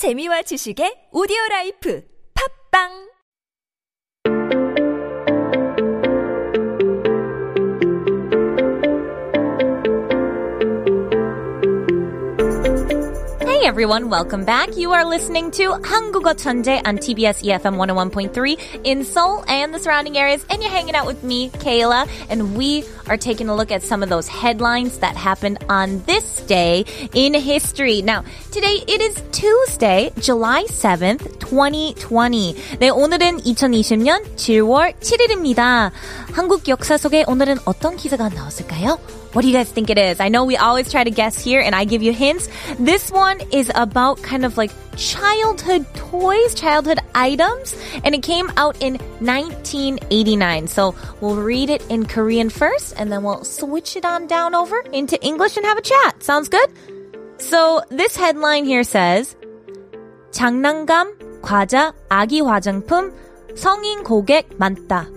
재미와 지식의 오디오 라이프. 팝빵 everyone, welcome back. You are listening to 한국어 천재 on TBS EFM 101.3 in Seoul and the surrounding areas. And you're hanging out with me, Kayla, and we are taking a look at some of those headlines that happened on this day in history. Now, today it is Tuesday, July 7th, 2020. 네, 오늘은 2020년 7월 7일입니다. 한국 역사 속에 오늘은 어떤 기사가 나왔을까요? What do you guys think it is? I know we always try to guess here and I give you hints. This one is about kind of like childhood toys, childhood items, and it came out in 1989. So we'll read it in Korean first and then we'll switch it on down over into English and have a chat. Sounds good? So this headline here says 장난감, 과자, 아기 화장품, 성인 고객 많다.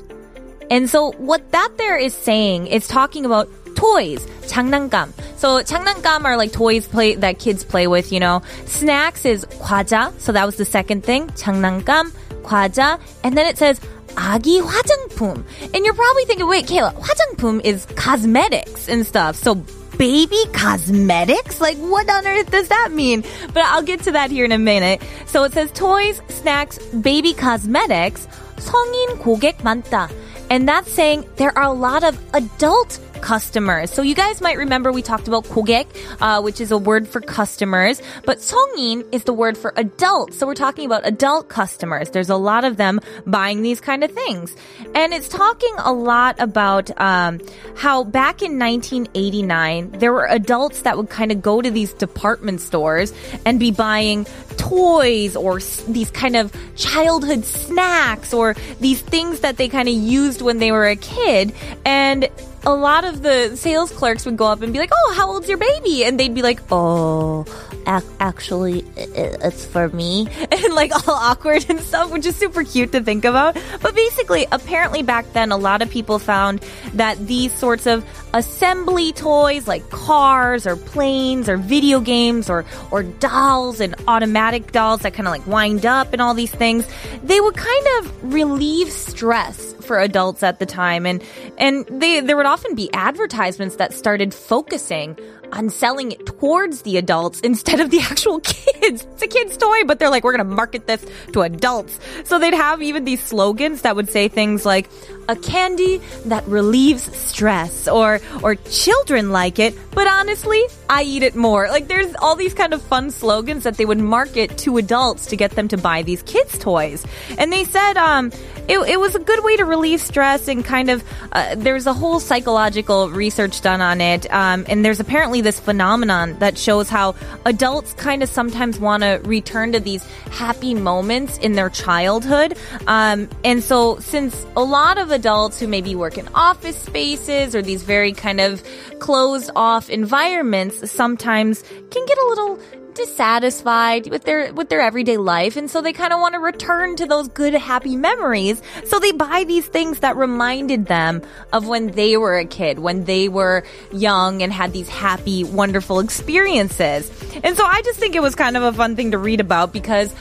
And so what that there is saying is talking about toys, 장난감. So 장난감 are like toys play that kids play with, you know. Snacks is 과자, so that was the second thing. 장난감, 과자, and then it says 아기 화장품. And you're probably thinking, wait, Kayla, 화장품 is cosmetics and stuff. So baby cosmetics? Like, what on earth does that mean? But I'll get to that here in a minute. So it says toys, snacks, baby cosmetics, 성인 고객 많다. And that's saying there are a lot of adult customers. So you guys might remember we talked about 고객, uh, which is a word for customers, but 성인 is the word for adult. So we're talking about adult customers. There's a lot of them buying these kind of things. And it's talking a lot about um, how back in 1989, there were adults that would kind of go to these department stores and be buying toys or s- these kind of childhood snacks or these things that they kind of used when they were a kid. And a lot of the sales clerks would go up and be like, "Oh, how old's your baby?" And they'd be like, "Oh, ac- actually, it's for me," and like all awkward and stuff, which is super cute to think about. But basically, apparently back then, a lot of people found that these sorts of assembly toys, like cars or planes or video games or or dolls and automatic dolls that kind of like wind up and all these things, they would kind of relieve stress for adults at the time and and they there would often be advertisements that started focusing on selling it towards the adults instead of the actual kids. It's a kid's toy, but they're like, we're going to market this to adults. So they'd have even these slogans that would say things like, a candy that relieves stress or, or children like it, but honestly, I eat it more. Like there's all these kind of fun slogans that they would market to adults to get them to buy these kids toys. And they said, um, it, it was a good way to relieve stress and kind of, uh, there's a whole psychological research done on it. Um, and there's apparently this phenomenon that shows how adults kind of sometimes want to return to these happy moments in their childhood. Um, and so since a lot of adults who maybe work in office spaces or these very kind of closed off environments sometimes can get a little dissatisfied with their with their everyday life. And so they kind of want to return to those good happy memories. So they buy these things that reminded them of when they were a kid when they were young and had these happy wonderful experiences. And so i just think it was kind of a fun thing to read about because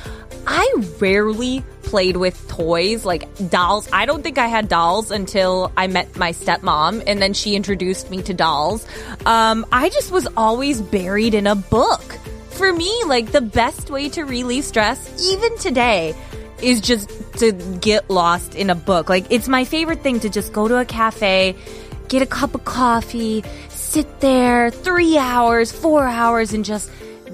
i rarely played with toys like dolls. I don't think i had dolls until i met my stepmom and then she introduced me to dolls. Um, i just was always buried in a book. For me, like the best way to relieve stress, even today, is just to get lost in a book. Like it's my favorite thing to just go to a cafe, get a cup of coffee, sit there three hours, four hours, and just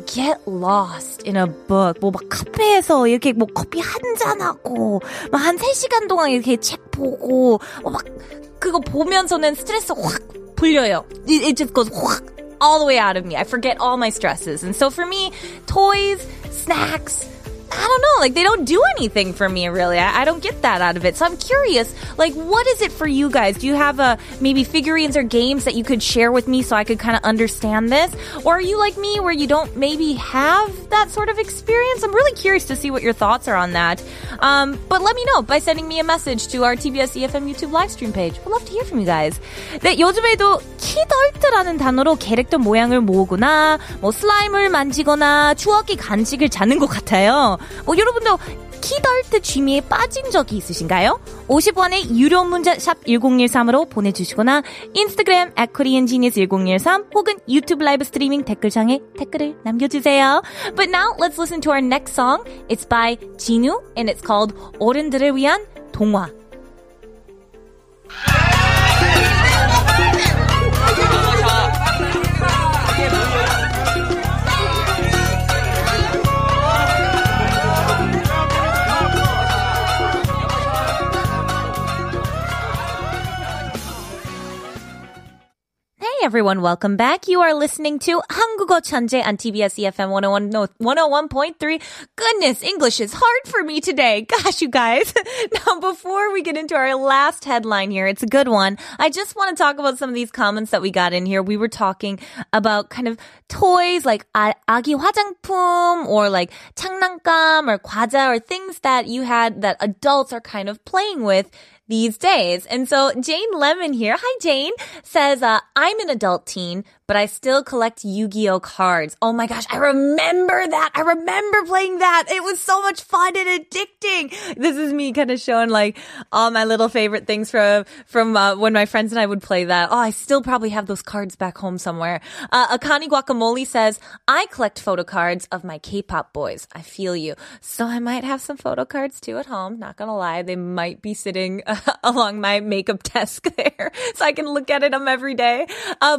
get lost in a book. 뭐 막 카페에서 이렇게 뭐 커피 한 잔하고 막 한 3시간 동안 이렇게 책 보고 막 그거 보면서는 스트레스 확 풀려요. It, it just goes 확 all the way out of me. I forget all my stresses. And so for me, toys, snacks, I don't know, like they don't do anything for me really. I, I don't get that out of it. So I'm curious, like what is it for you guys? Do you have a maybe figurines or games that you could share with me so I could kind of understand this? Or are you like me where you don't maybe have that sort of experience? I'm really curious to see what your thoughts are on that. Um, but let me know by sending me a message to our TBS EFM YouTube live stream page. We'd love to hear from you guys. 네, 요즘에도 키덜트라는 단어로 캐릭터 모양을 모으거나 뭐 슬라임을 만지거나 추억의 간식을 찾는 것 같아요. 뭐 여러분도 키덜트 취미에 빠진 적이 있으신가요? 50원의 유료 문자 샵 1013으로 보내주시거나 인스타그램 at koreangenius1013 혹은 유튜브 라이브 스트리밍 댓글창에 댓글을 남겨주세요. But now let's listen to our next song. It's by 진우 and it's called 어른들을 위한 동화. everyone. Welcome back. You are listening to 한국어 천재 on TBS EFM 101.3. Goodness, English is hard for me today. Gosh, you guys. Now, before we get into our last headline here, it's a good one. I just want to talk about some of these comments that we got in here. We were talking about kind of toys like 아기 화장품 or like 장난감 or 과자 or things that you had that adults are kind of playing with these days. And so Jane Lemon here, hi Jane, says, uh, I'm an adult teen, but I still collect Yu-Gi-Oh cards. Oh my gosh, I remember that. I remember playing that. It was so much fun and addicting. This is me kind of showing like all my little favorite things from, from, uh, when my friends and I would play that. Oh, I still probably have those cards back home somewhere. Uh, Akani Guacamole says, I collect photo cards of my K-pop boys. I feel you. So I might have some photo cards too at home. Not gonna lie. They might be sitting along my makeup desk there so I can look at it them every day. Uh,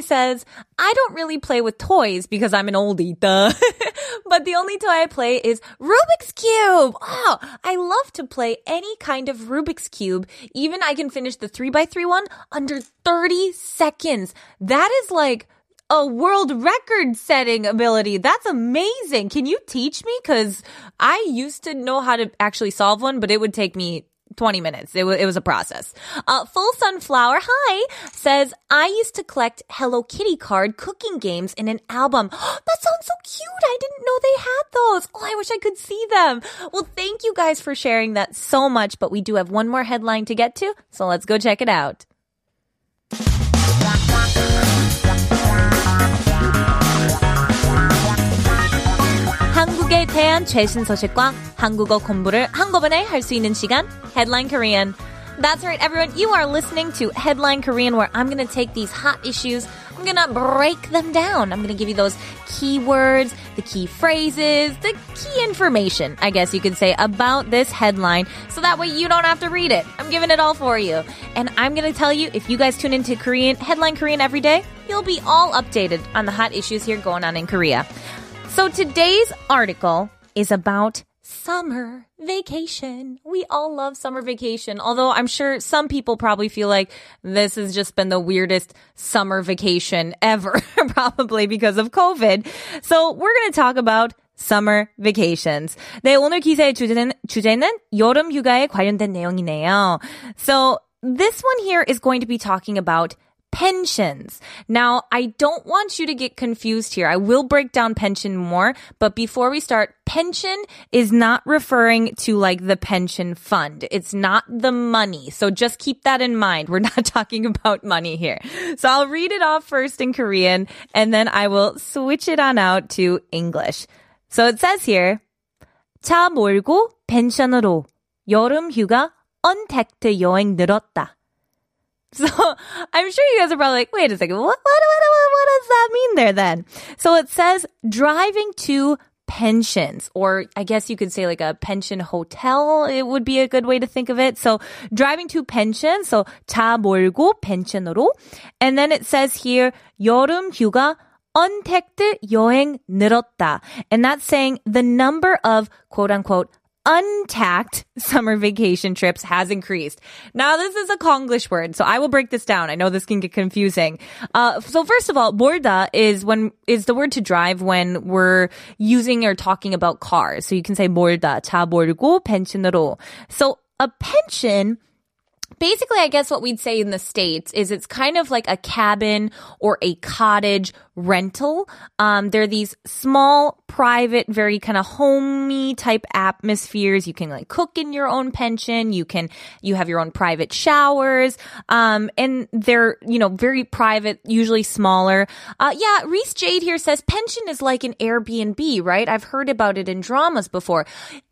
says, I don't really play with toys because I'm an oldie, duh. but the only toy I play is Rubik's Cube. Oh, I love to play any kind of Rubik's Cube. Even I can finish the 3x3 one under 30 seconds. That is like, a world record setting ability. That's amazing. Can you teach me? Cause I used to know how to actually solve one, but it would take me 20 minutes. It, w- it was a process. Uh, Full Sunflower, hi, says, I used to collect Hello Kitty card cooking games in an album. that sounds so cute. I didn't know they had those. Oh, I wish I could see them. Well, thank you guys for sharing that so much, but we do have one more headline to get to, so let's go check it out. 한국에 대한 최신 소식과 한국어 공부를 한꺼번에 할 수 있는 시간 Headline Korean. That's right, everyone. You are listening to Headline Korean, where I'm going to take these hot issues, I'm going to break them down. I'm going to give you those keywords, the key phrases, the key information, I guess you could say, about this headline, so that way you don't have to read it. I'm giving it all for you. And I'm going to tell you, if you guys tune into Korean, Headline Korean every day, you'll be all updated on the hot issues here going on in Korea. So today's article is about summer vacation. We all love summer vacation, although I'm sure some people probably feel like this has just been the weirdest summer vacation ever, probably because of COVID. So we're going to talk about summer vacations. 네, 오늘 기사의 주제는, 주제는 여름 휴가에 관련된 내용이네요. So this one here is going to be talking about pensions. Now, I don't want you to get confused here. I will break down pension more, but before we start, pension is not referring to like the pension fund. It's not the money. So just keep that in mind. We're not talking about money here. So I'll read it off first in Korean and then I will switch it on out to English. So it says here, 차 몰고 펜션으로 여름 휴가 언택트 여행 늘었다. So I'm sure you guys are probably like, wait a second, what, what, what, what, does that mean there then? So it says driving to pensions, or I guess you could say like a pension hotel. It would be a good way to think of it. So driving to pension. So 차 몰고 펜션으로. And then it says here, 여름 휴가 un택트 여행 늘었다. And that's saying the number of quote unquote untact summer vacation trips has increased. Now, this is a Konglish word, so I will break this down. I know this can get confusing. Uh, so first of all, borda is when is the word to drive when we're using or talking about cars. So you can say borda, 차 몰고 펜션으로. So a pension basically, I guess what we'd say in the States is it's kind of like a cabin or a cottage rental. Um, they're these small, private, very kind of homey type atmospheres. You can like cook in your own pension. You can, you have your own private showers. Um, and they're, you know, very private, usually smaller. Uh, yeah, Reese Jade here says pension is like an Airbnb, right? I've heard about it in dramas before.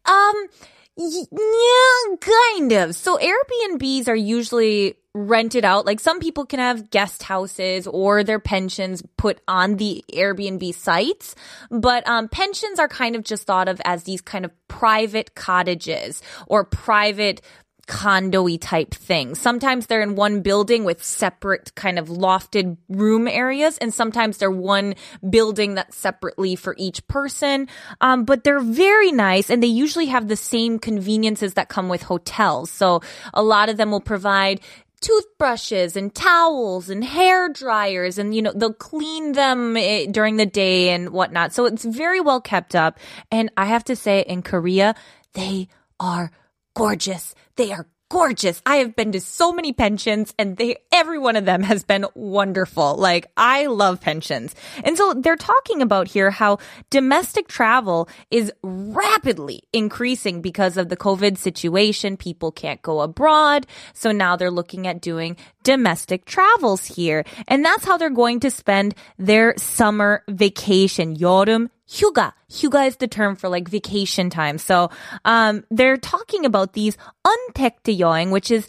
Um, yeah, kind of. So Airbnbs are usually rented out. Like some people can have guest houses or their pensions put on the Airbnb sites, but um, pensions are kind of just thought of as these kind of private cottages or private condo-y type thing. Sometimes they're in one building with separate kind of lofted room areas, and sometimes they're one building that's separately for each person. Um, but they're very nice, and they usually have the same conveniences that come with hotels. So a lot of them will provide toothbrushes and towels and hair dryers and you know they'll clean them eh, during the day and whatnot so it's very well kept up and i have to say in korea they are gorgeous. They are gorgeous. I have been to so many pensions and they every one of them has been wonderful. Like I love pensions. And so they're talking about here how domestic travel is rapidly increasing because of the COVID situation. People can't go abroad. So now they're looking at doing domestic travels here. And that's how they're going to spend their summer vacation. 여름 Huga. Huga is the term for like vacation time. So um, they're talking about these untekte yoing, which is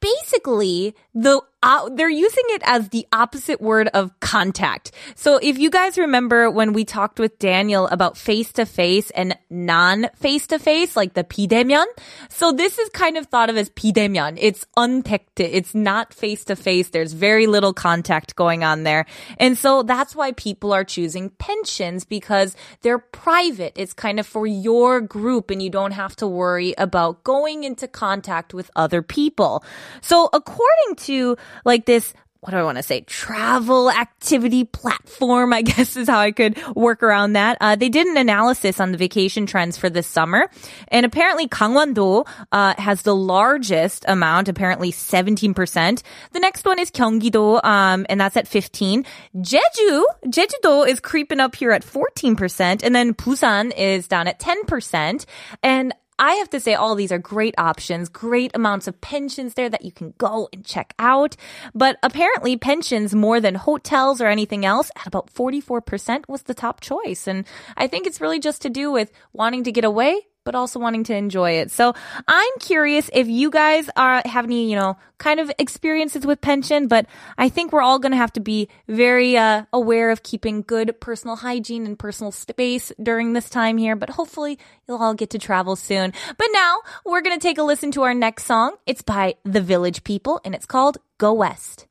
basically the uh, they're using it as the opposite word of contact. So if you guys remember when we talked with Daniel about face to face and non face to face, like the 비대면, so this is kind of thought of as 비대면. It's untäckte. It's not face to face. There's very little contact going on there. And so that's why people are choosing pensions because they're private. It's kind of for your group and you don't have to worry about going into contact with other people. So according to like this what do I want to say? Travel activity platform, I guess is how I could work around that. Uh, they did an analysis on the vacation trends for this summer. And apparently Gangwon-do, uh, has the largest amount, apparently 17%. The next one is Gyeonggi-do, um, and that's at 15. Jeju, Jeju-do is creeping up here at 14%. And then Busan is down at 10%. And I have to say all these are great options, great amounts of pensions there that you can go and check out. But apparently pensions more than hotels or anything else at about 44% was the top choice. And I think it's really just to do with wanting to get away but also wanting to enjoy it. So I'm curious if you guys are have any, you know, kind of experiences with pension, but I think we're all going to have to be very uh, aware of keeping good personal hygiene and personal space during this time here, but hopefully you'll all get to travel soon. But now we're going to take a listen to our next song. It's by The Village People and it's called Go West.